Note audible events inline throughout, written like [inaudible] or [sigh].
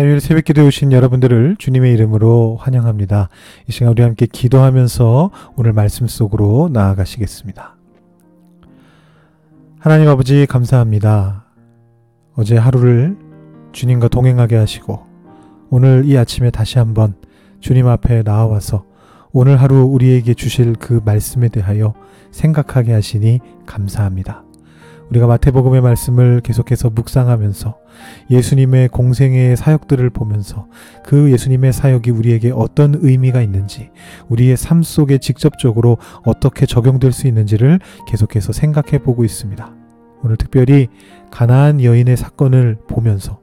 화요일 새벽 기도에 오신 여러분들을 주님의 이름으로 환영합니다. 이 시간 우리 함께 기도하면서 오늘 말씀 속으로 나아가시겠습니다. 하나님 아버지 감사합니다. 어제 하루를 주님과 동행하게 하시고 오늘 이 아침에 다시 한번 주님 앞에 나와서 오늘 하루 우리에게 주실 그 말씀에 대하여 생각하게 하시니 감사합니다. 우리가 마태복음의 말씀을 계속해서 묵상하면서 예수님의 공생의 사역들을 보면서 그 예수님의 사역이 우리에게 어떤 의미가 있는지, 우리의 삶 속에 직접적으로 어떻게 적용될 수 있는지를 계속해서 생각해 보고 있습니다. 오늘 특별히 가나안 여인의 사건을 보면서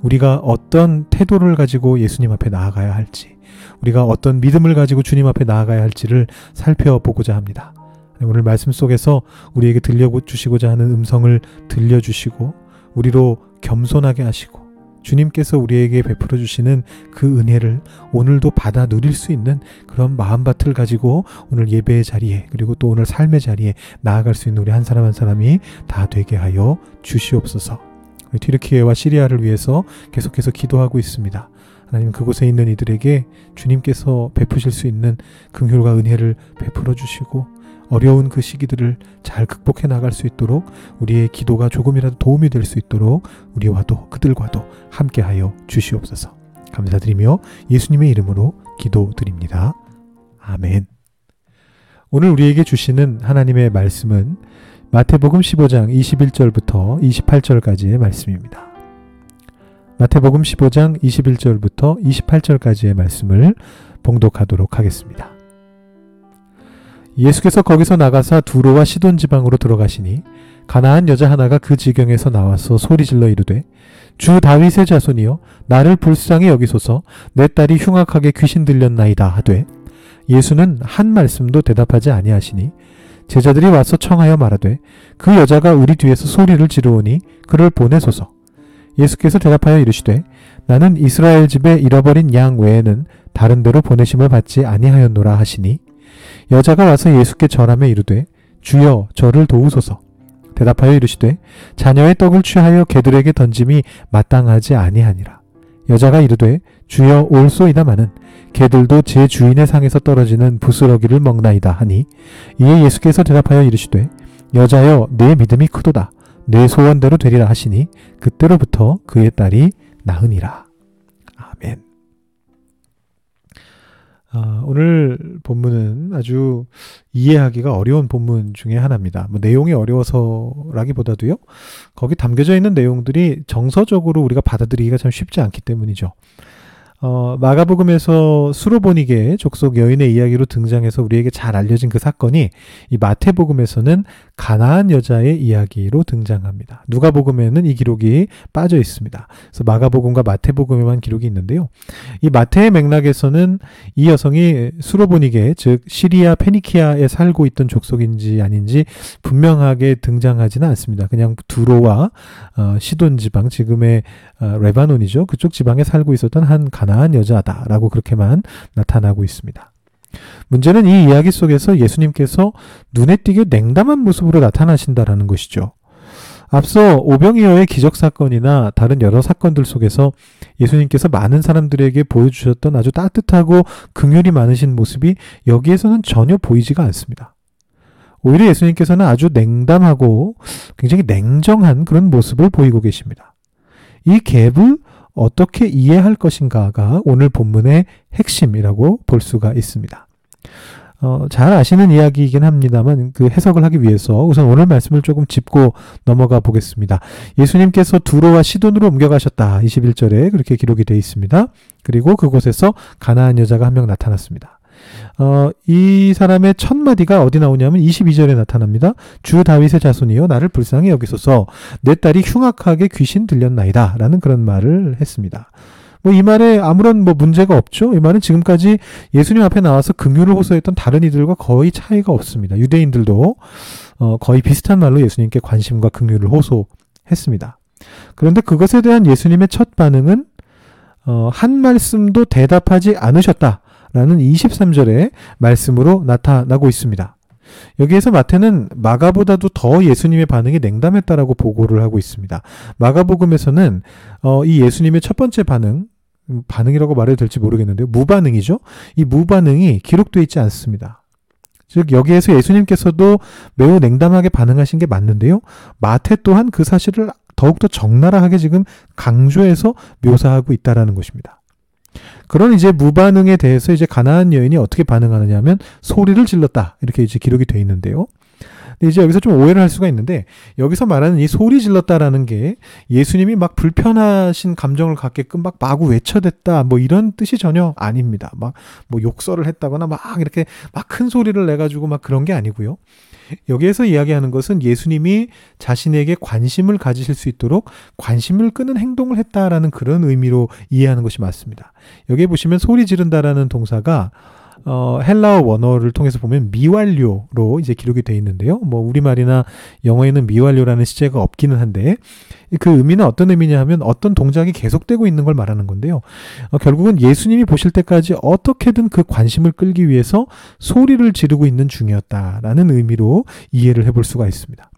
우리가 어떤 태도를 가지고 예수님 앞에 나아가야 할지, 우리가 어떤 믿음을 가지고 주님 앞에 나아가야 할지를 살펴보고자 합니다. 오늘 말씀 속에서 우리에게 들려주시고자 하는 음성을 들려주시고 우리로 겸손하게 하시고 주님께서 우리에게 베풀어 주시는 그 은혜를 오늘도 받아 누릴 수 있는 그런 마음밭을 가지고 오늘 예배의 자리에 그리고 또 오늘 삶의 자리에 나아갈 수 있는 우리 한 사람 한 사람이 다 되게 하여 주시옵소서. 튀르키예와 시리아를 위해서 계속해서 기도하고 있습니다. 하나님 그곳에 있는 이들에게 주님께서 베푸실 수 있는 긍휼과 은혜를 베풀어 주시고 어려운 그 시기들을 잘 극복해 나갈 수 있도록 우리의 기도가 조금이라도 도움이 될 수 있도록 우리와도 그들과도 함께하여 주시옵소서. 감사드리며 예수님의 이름으로 기도드립니다. 아멘. 오늘 우리에게 주시는 하나님의 말씀은 마태복음 15장 21절부터 28절까지의 말씀입니다. 마태복음 15장 21절부터 28절까지의 말씀을 봉독하도록 하겠습니다. 예수께서 거기서 나가사 두로와 시돈 지방으로 들어가시니 가나안 여자 하나가 그 지경에서 나와서 소리질러 이르되 주 다윗의 자손이여 나를 불쌍히 여기소서. 내 딸이 흉악하게 귀신 들렸나이다 하되 예수는 한 말씀도 대답하지 아니하시니 제자들이 와서 청하여 말하되 그 여자가 우리 뒤에서 소리를 지르오니 그를 보내소서. 예수께서 대답하여 이르시되 나는 이스라엘 집에 잃어버린 양 외에는 다른 데로 보내심을 받지 아니하였노라 하시니 여자가 와서 예수께 절하며 이르되 주여 저를 도우소서. 대답하여 이르시되 자녀의 떡을 취하여 개들에게 던짐이 마땅하지 아니하니라. 여자가 이르되 주여 올소이다마는 개들도 제 주인의 상에서 떨어지는 부스러기를 먹나이다 하니 이에 예수께서 대답하여 이르시되 여자여 내 믿음이 크도다. 내 소원대로 되리라 하시니 그때로부터 그의 딸이 나으니라. 아멘 아, 오늘 본문은 아주 이해하기가 어려운 본문 중에 하나입니다. 뭐 내용이 어려워서라기보다도요, 거기 담겨져 있는 내용들이 정서적으로 우리가 받아들이기가 참 쉽지 않기 때문이죠. 어, 마가복음에서 수로보니게 족속 여인의 이야기로 등장해서 우리에게 잘 알려진 그 사건이 이 마태복음에서는 가나안 여자의 이야기로 등장합니다. 누가복음에는 이 기록이 빠져 있습니다. 그래서 마가복음과 마태복음에만 기록이 있는데요. 이 마태의 맥락에서는 이 여성이 수로보니게 즉 시리아 페니키아에 살고 있던 족속인지 아닌지 분명하게 등장하지는 않습니다. 그냥 두로와 어, 시돈 지방 지금의 어, 레바논이죠. 그쪽 지방에 살고 있었던 한 가나 안 여자다라고 그렇게만 나타나고 있습니다. 문제는 이 이야기 속에서 예수님께서 눈에 띄게 냉담한 모습으로 나타나신다라는 것이죠. 앞서 오병이어의 기적 사건이나 다른 여러 사건들 속에서 예수님께서 많은 사람들에게 보여주셨던 아주 따뜻하고 긍휼이 많으신 모습이 여기에서는 전혀 보이지가 않습니다. 오히려 예수님께서는 아주 냉담하고 굉장히 냉정한 그런 모습을 보이고 계십니다. 이 갭을 어떻게 이해할 것인가가 오늘 본문의 핵심이라고 볼 수가 있습니다. 어, 잘 아시는 이야기이긴 합니다만 그 해석을 하기 위해서 우선 오늘 말씀을 조금 짚고 넘어가 보겠습니다. 예수님께서 두로와 시돈으로 옮겨가셨다. 21절에 그렇게 기록이 되어 있습니다. 그리고 그곳에서 가나안 여자가 한 명 나타났습니다. 어, 이 사람의 첫 마디가 어디 나오냐면 22절에 나타납니다. 주 다윗의 자손이여 나를 불쌍히 여기소서 내 딸이 흉악하게 귀신 들렸나이다. 라는 그런 말을 했습니다. 뭐 이 말에 아무런 뭐 문제가 없죠. 이 말은 지금까지 예수님 앞에 나와서 긍휼을 호소했던 다른 이들과 거의 차이가 없습니다. 유대인들도 어, 거의 비슷한 말로 예수님께 관심과 긍휼을 호소했습니다. 그런데 그것에 대한 예수님의 첫 반응은 어, 한 말씀도 대답하지 않으셨다. 라는 23절의 말씀으로 나타나고 있습니다. 여기에서 마태는 마가보다도 더 예수님의 반응이 냉담했다라고 보고를 하고 있습니다. 마가복음에서는 어, 이 예수님의 첫 번째 반응, 반응이라고 말해도 될지 모르겠는데요. 무반응이죠. 이 무반응이 기록되어 있지 않습니다. 즉 여기에서 예수님께서도 매우 냉담하게 반응하신 게 맞는데요. 마태 또한 그 사실을 더욱더 적나라하게 지금 강조해서 묘사하고 있다라는 것입니다. 그런 이제 무반응에 대해서 이제 가나안 여인이 어떻게 반응하느냐면 소리를 질렀다 이렇게 이제 기록이 돼 있는데요. 이제 여기서 좀 오해를 할 수가 있는데 여기서 말하는 이 소리 질렀다라는 게 예수님이 막 불편하신 감정을 갖게끔 막 마구 외쳐댔다 뭐 이런 뜻이 전혀 아닙니다. 막 뭐 욕설을 했다거나 막 이렇게 막 큰 소리를 내 가지고 막 그런 게 아니고요. 여기에서 이야기하는 것은 예수님이 자신에게 관심을 가지실 수 있도록 관심을 끄는 행동을 했다라는 그런 의미로 이해하는 것이 맞습니다. 여기에 보시면 소리 지른다라는 동사가 어, 헬라어 원어를 통해서 보면 미완료로 이제 기록이 되어 있는데요. 뭐 우리말이나 영어에는 미완료라는 시제가 없기는 한데 그 의미는 어떤 의미냐 하면 어떤 동작이 계속되고 있는 걸 말하는 건데요. 어, 결국은 예수님이 보실 때까지 어떻게든 그 관심을 끌기 위해서 소리를 지르고 있는 중이었다라는 의미로 이해를 해볼 수가 있습니다.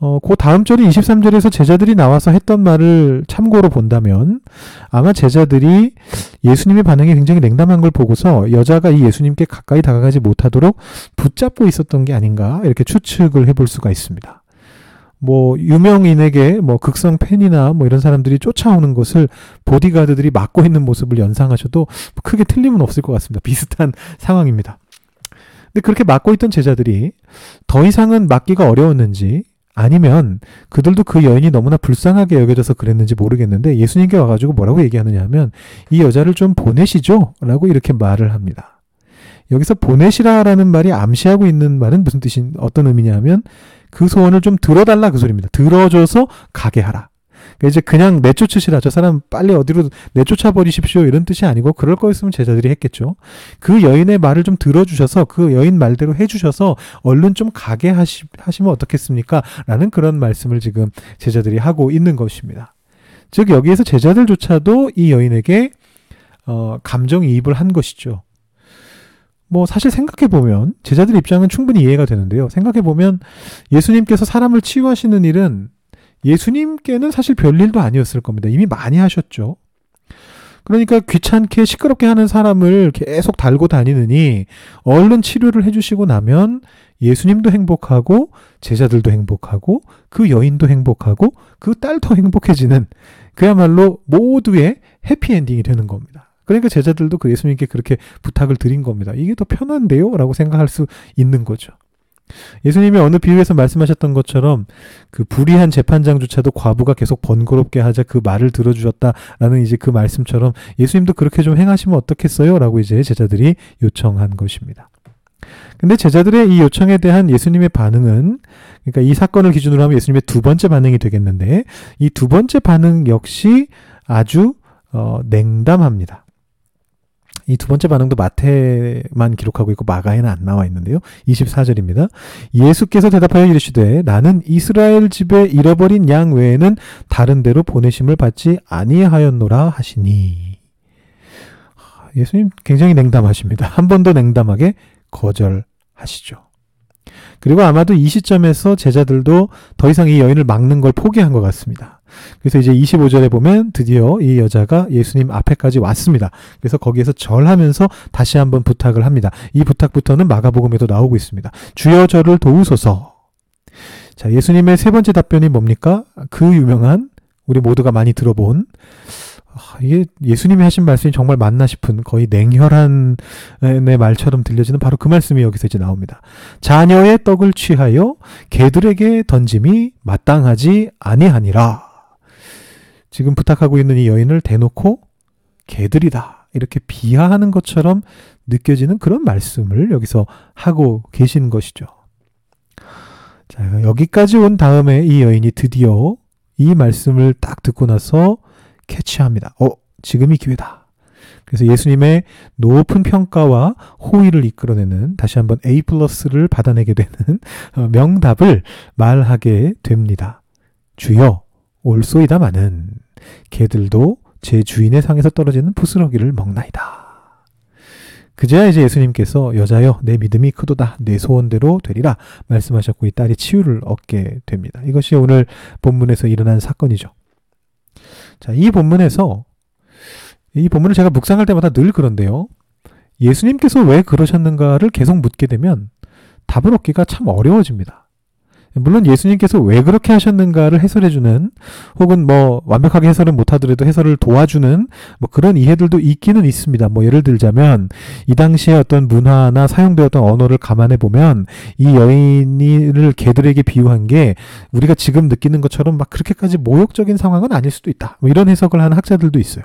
어, 그 다음 절이 23절에서 제자들이 나와서 했던 말을 참고로 본다면 아마 제자들이 예수님의 반응이 굉장히 냉담한 걸 보고서 여자가 이 예수님께 가까이 다가가지 못하도록 붙잡고 있었던 게 아닌가 이렇게 추측을 해볼 수가 있습니다. 뭐 유명인에게 뭐 극성 팬이나 뭐 이런 사람들이 쫓아오는 것을 보디가드들이 막고 있는 모습을 연상하셔도 크게 틀림은 없을 것 같습니다. 비슷한 [laughs] 상황입니다. 근데 그렇게 막고 있던 제자들이 더 이상은 막기가 어려웠는지 아니면 그들도 그 여인이 너무나 불쌍하게 여겨져서 그랬는지 모르겠는데 예수님께 와가지고 뭐라고 얘기하느냐 하면 이 여자를 좀 보내시죠? 라고 이렇게 말을 합니다. 여기서 보내시라라는 말이 암시하고 있는 말은 무슨 뜻인, 어떤 의미냐 하면 그 소원을 좀 들어달라 그 소리입니다. 들어줘서 가게 하라. 이제 그냥 내쫓으시라. 저 사람 빨리 어디로 내쫓아 버리십시오. 이런 뜻이 아니고 그럴 거였으면 제자들이 했겠죠. 그 여인의 말을 좀 들어주셔서 그 여인 말대로 해주셔서 얼른 좀 가게 하시, 하시면 어떻겠습니까? 라는 그런 말씀을 지금 제자들이 하고 있는 것입니다. 즉 여기에서 제자들조차도 이 여인에게 어, 감정이입을 한 것이죠. 뭐 사실 생각해 보면 제자들 입장은 충분히 이해가 되는데요. 생각해 보면 예수님께서 사람을 치유하시는 일은 예수님께는 사실 별일도 아니었을 겁니다. 이미 많이 하셨죠. 그러니까 귀찮게 시끄럽게 하는 사람을 계속 달고 다니느니 얼른 치료를 해주시고 나면 예수님도 행복하고 제자들도 행복하고 그 여인도 행복하고 그 딸도 행복해지는 그야말로 모두의 해피엔딩이 되는 겁니다. 그러니까 제자들도 그 예수님께 그렇게 부탁을 드린 겁니다. 이게 더 편한데요? 라고 생각할 수 있는 거죠. 예수님이 어느 비유에서 말씀하셨던 것처럼 그 불의한 재판장조차도 과부가 계속 번거롭게 하자 그 말을 들어주셨다라는 이제 그 말씀처럼 예수님도 그렇게 좀 행하시면 어떻겠어요? 라고 이제 제자들이 요청한 것입니다. 근데 제자들의 이 요청에 대한 예수님의 반응은 그러니까 이 사건을 기준으로 하면 예수님의 두 번째 반응이 되겠는데 이 두 번째 반응 역시 아주 어, 냉담합니다. 이 두 번째 반응도 마태만 기록하고 있고 마가에는 안 나와 있는데요. 24절입니다. 예수께서 대답하여 이르시되 나는 이스라엘 집에 잃어버린 양 외에는 다른 데로 보내심을 받지 아니하였노라 하시니. 예수님 굉장히 냉담하십니다. 한 번 더 냉담하게 거절하시죠. 그리고 아마도 이 시점에서 제자들도 더 이상 이 여인을 막는 걸 포기한 것 같습니다. 그래서 이제 25절에 보면 드디어 이 여자가 예수님 앞에까지 왔습니다. 그래서 거기에서 절하면서 다시 한번 부탁을 합니다. 이 부탁부터는 마가복음에도 나오고 있습니다. 주여 저를 도우소서. 자, 예수님의 세 번째 답변이 뭡니까? 그 유명한 우리 모두가 많이 들어본 아, 이게 예수님이 하신 말씀이 정말 맞나 싶은 거의 냉혈한 내 말처럼 들려지는 바로 그 말씀이 여기서 이제 나옵니다. 자녀의 떡을 취하여 개들에게 던짐이 마땅하지 아니하니라. 지금 부탁하고 있는 이 여인을 대놓고 개들이다. 이렇게 비하하는 것처럼 느껴지는 그런 말씀을 여기서 하고 계신 것이죠. 자, 여기까지 온 다음에 이 여인이 드디어 이 말씀을 딱 듣고 나서 캐치합니다. 어, 지금이 기회다. 그래서 예수님의 높은 평가와 호의를 이끌어내는 다시 한번 A 플러스를 받아내게 되는 어, 명답을 말하게 됩니다. 주여, 올소이다마는 개들도 제 주인의 상에서 떨어지는 부스러기를 먹나이다. 그제야 이제 예수님께서 여자여 내 믿음이 크도다 내 소원대로 되리라 말씀하셨고 이 딸이 치유를 얻게 됩니다. 이것이 오늘 본문에서 일어난 사건이죠. 자, 이 본문에서 이 본문을 제가 묵상할 때마다 늘 그런데요. 예수님께서 왜 그러셨는가를 계속 묻게 되면 답을 얻기가 참 어려워집니다. 물론 예수님께서 왜 그렇게 하셨는가를 해설해주는 혹은 뭐 완벽하게 해설은 못하더라도 해설을 도와주는 뭐 그런 이해들도 있기는 있습니다. 뭐 예를 들자면 이 당시에 어떤 문화나 사용되었던 언어를 감안해 보면 이 여인을 개들에게 비유한 게 우리가 지금 느끼는 것처럼 막 그렇게까지 모욕적인 상황은 아닐 수도 있다. 뭐 이런 해석을 하는 학자들도 있어요.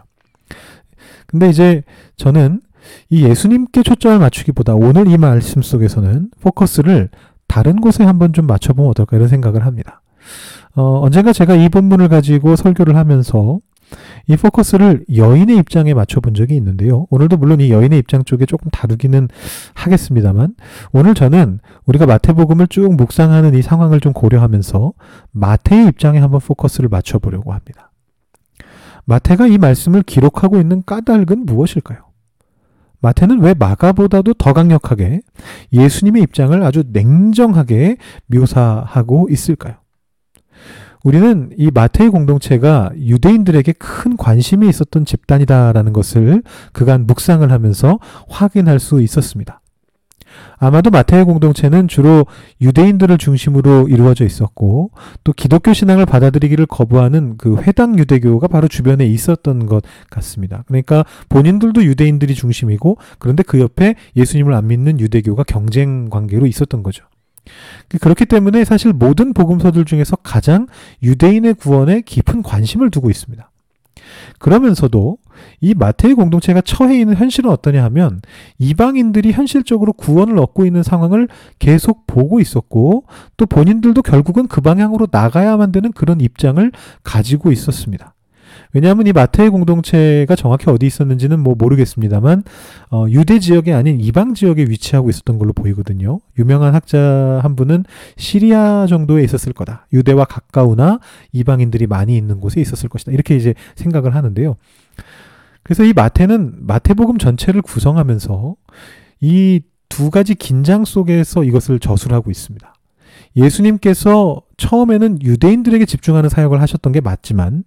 근데 이제 저는 이 예수님께 초점을 맞추기보다 오늘 이 말씀 속에서는 포커스를 다른 곳에 한번 좀 맞춰보면 어떨까 이런 생각을 합니다. 어, 언젠가 제가 이 본문을 가지고 설교를 하면서 이 포커스를 여인의 입장에 맞춰본 적이 있는데요. 오늘도 물론 이 여인의 입장 쪽에 조금 다루기는 하겠습니다만, 오늘 저는 우리가 마태복음을 쭉 묵상하는 이 상황을 좀 고려하면서 마태의 입장에 한번 포커스를 맞춰보려고 합니다. 마태가 이 말씀을 기록하고 있는 까닭은 무엇일까요? 마태는 왜 마가보다도 더 강력하게 예수님의 입장을 아주 냉정하게 묘사하고 있을까요? 우리는 이 마태의 공동체가 유대인들에게 큰 관심이 있었던 집단이다라는 것을 그간 묵상을 하면서 확인할 수 있었습니다. 아마도 마태의 공동체는 주로 유대인들을 중심으로 이루어져 있었고 또 기독교 신앙을 받아들이기를 거부하는 그 회당 유대교가 바로 주변에 있었던 것 같습니다. 그러니까 본인들도 유대인들이 중심이고 그런데 그 옆에 예수님을 안 믿는 유대교가 경쟁 관계로 있었던 거죠. 그렇기 때문에 사실 모든 복음서들 중에서 가장 유대인의 구원에 깊은 관심을 두고 있습니다. 그러면서도 이 마태의 공동체가 처해 있는 현실은 어떠냐 하면 이방인들이 현실적으로 구원을 얻고 있는 상황을 계속 보고 있었고 또 본인들도 결국은 그 방향으로 나가야만 되는 그런 입장을 가지고 있었습니다. 왜냐하면 이 마태의 공동체가 정확히 어디 있었는지는 뭐 모르겠습니다만 어, 유대 지역이 아닌 이방 지역에 위치하고 있었던 걸로 보이거든요. 유명한 학자 한 분은 시리아 정도에 있었을 거다. 유대와 가까우나 이방인들이 많이 있는 곳에 있었을 것이다. 이렇게 이제 생각을 하는데요. 그래서 이 마태는 마태복음 전체를 구성하면서 이 두 가지 긴장 속에서 이것을 저술하고 있습니다. 예수님께서 처음에는 유대인들에게 집중하는 사역을 하셨던 게 맞지만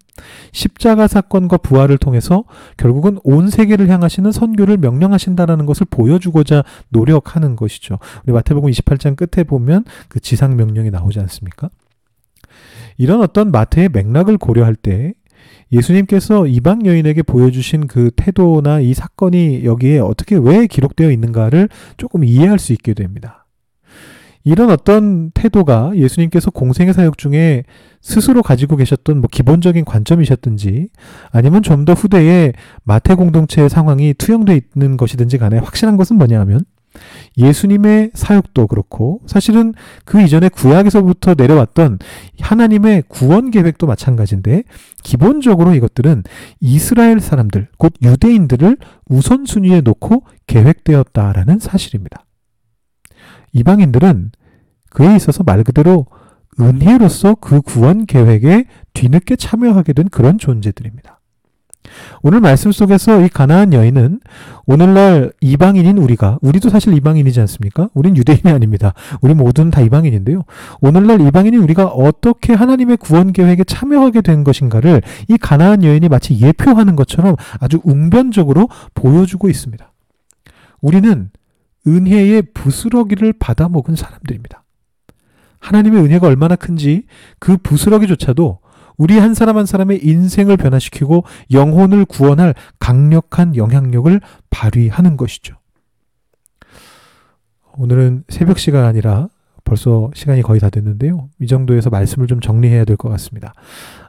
십자가 사건과 부활을 통해서 결국은 온 세계를 향하시는 선교를 명령하신다라는 것을 보여주고자 노력하는 것이죠. 우리 마태복음 28장 끝에 보면 그 지상 명령이 나오지 않습니까? 이런 어떤 마태의 맥락을 고려할 때 예수님께서 이방 여인에게 보여주신 그 태도나 이 사건이 여기에 어떻게 왜 기록되어 있는가를 조금 이해할 수 있게 됩니다. 이런 어떤 태도가 예수님께서 공생의 사역 중에 스스로 가지고 계셨던 뭐 기본적인 관점이셨든지 아니면 좀 더 후대에 마태 공동체의 상황이 투영되어 있는 것이든지 간에 확실한 것은 뭐냐 하면 예수님의 사역도 그렇고 사실은 그 이전에 구약에서부터 내려왔던 하나님의 구원 계획도 마찬가지인데 기본적으로 이것들은 이스라엘 사람들 곧 유대인들을 우선순위에 놓고 계획되었다라는 사실입니다. 이방인들은 그에 있어서 말 그대로 은혜로서 그 구원 계획에 뒤늦게 참여하게 된 그런 존재들입니다. 오늘 말씀 속에서 이 가나안 여인은 오늘날 이방인인 우리가 우리도 사실 이방인이지 않습니까? 우린 유대인이 아닙니다. 우리 모두는 다 이방인인데요. 오늘날 이방인인 우리가 어떻게 하나님의 구원 계획에 참여하게 된 것인가를 이 가나안 여인이 마치 예표하는 것처럼 아주 웅변적으로 보여주고 있습니다. 우리는 은혜의 부스러기를 받아 먹은 사람들입니다. 하나님의 은혜가 얼마나 큰지 그 부스러기조차도 우리 한 사람 한 사람의 인생을 변화시키고 영혼을 구원할 강력한 영향력을 발휘하는 것이죠. 오늘은 새벽 시간 아니라 벌써 시간이 거의 다 됐는데요. 이 정도에서 말씀을 좀 정리해야 될 것 같습니다.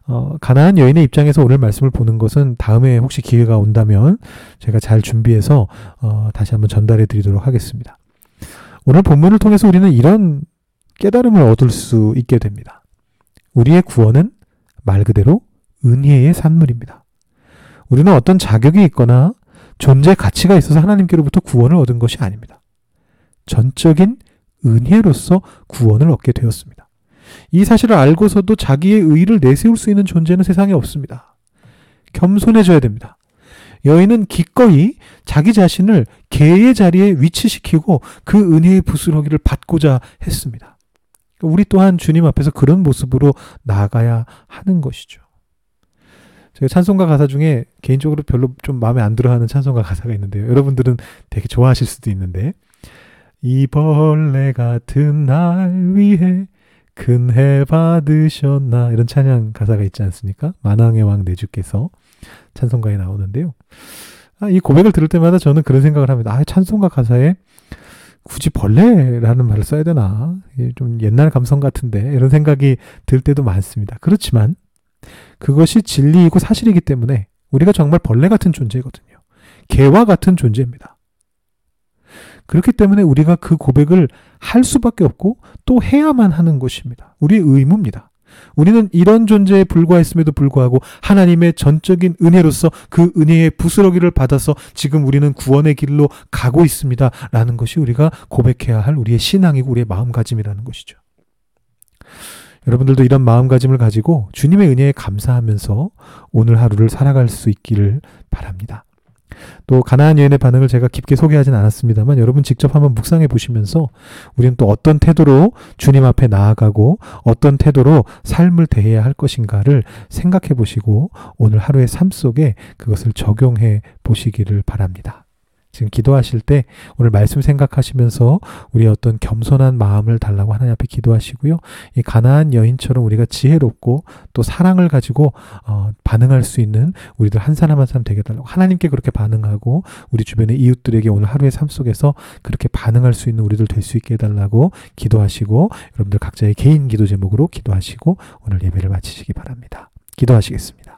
어, 가나안 여인의 입장에서 오늘 말씀을 보는 것은 다음에 혹시 기회가 온다면 제가 잘 준비해서 어, 다시 한번 전달해 드리도록 하겠습니다. 오늘 본문을 통해서 우리는 이런 깨달음을 얻을 수 있게 됩니다. 우리의 구원은 말 그대로 은혜의 산물입니다. 우리는 어떤 자격이 있거나 존재 가치가 있어서 하나님께로부터 구원을 얻은 것이 아닙니다. 전적인 은혜로서 구원을 얻게 되었습니다. 이 사실을 알고서도 자기의 의를 내세울 수 있는 존재는 세상에 없습니다. 겸손해져야 됩니다. 여인은 기꺼이 자기 자신을 개의 자리에 위치시키고 그 은혜의 부스러기를 받고자 했습니다. 우리 또한 주님 앞에서 그런 모습으로 나아가야 하는 것이죠. 제가 찬송가 가사 중에 개인적으로 별로 좀 마음에 안 들어하는 찬송가 가사가 있는데요. 여러분들은 되게 좋아하실 수도 있는데 이 벌레 같은 날 위해 큰 해 받으셨나 이런 찬양 가사가 있지 않습니까? 만왕의 왕 내주께서 찬송가에 나오는데요. 아, 이 고백을 들을 때마다 저는 그런 생각을 합니다. 아, 찬송가 가사에 굳이 벌레라는 말을 써야 되나? 좀 옛날 감성 같은데 이런 생각이 들 때도 많습니다. 그렇지만 그것이 진리이고 사실이기 때문에 우리가 정말 벌레 같은 존재거든요. 개와 같은 존재입니다. 그렇기 때문에 우리가 그 고백을 할 수밖에 없고 또 해야만 하는 것입니다. 우리의 의무입니다. 우리는 이런 존재에 불과했음에도 불구하고 하나님의 전적인 은혜로서 그 은혜의 부스러기를 받아서 지금 우리는 구원의 길로 가고 있습니다. 라는 것이 우리가 고백해야 할 우리의 신앙이고 우리의 마음가짐이라는 것이죠. 여러분들도 이런 마음가짐을 가지고 주님의 은혜에 감사하면서 오늘 하루를 살아갈 수 있기를 바랍니다. 또 가나안 여인의 반응을 제가 깊게 소개하진 않았습니다만 여러분 직접 한번 묵상해 보시면서 우리는 또 어떤 태도로 주님 앞에 나아가고 어떤 태도로 삶을 대해야 할 것인가를 생각해 보시고 오늘 하루의 삶 속에 그것을 적용해 보시기를 바랍니다. 지금 기도하실 때 오늘 말씀 생각하시면서 우리 어떤 겸손한 마음을 달라고 하나님 앞에 기도하시고요. 이 가나안 여인처럼 우리가 지혜롭고 또 사랑을 가지고 어, 반응할 수 있는 우리들 한 사람 한 사람 되게 달라고 하나님께 그렇게 반응하고 우리 주변의 이웃들에게 오늘 하루의 삶 속에서 그렇게 반응할 수 있는 우리들 될 수 있게 해달라고 기도하시고 여러분들 각자의 개인 기도 제목으로 기도하시고 오늘 예배를 마치시기 바랍니다. 기도하시겠습니다.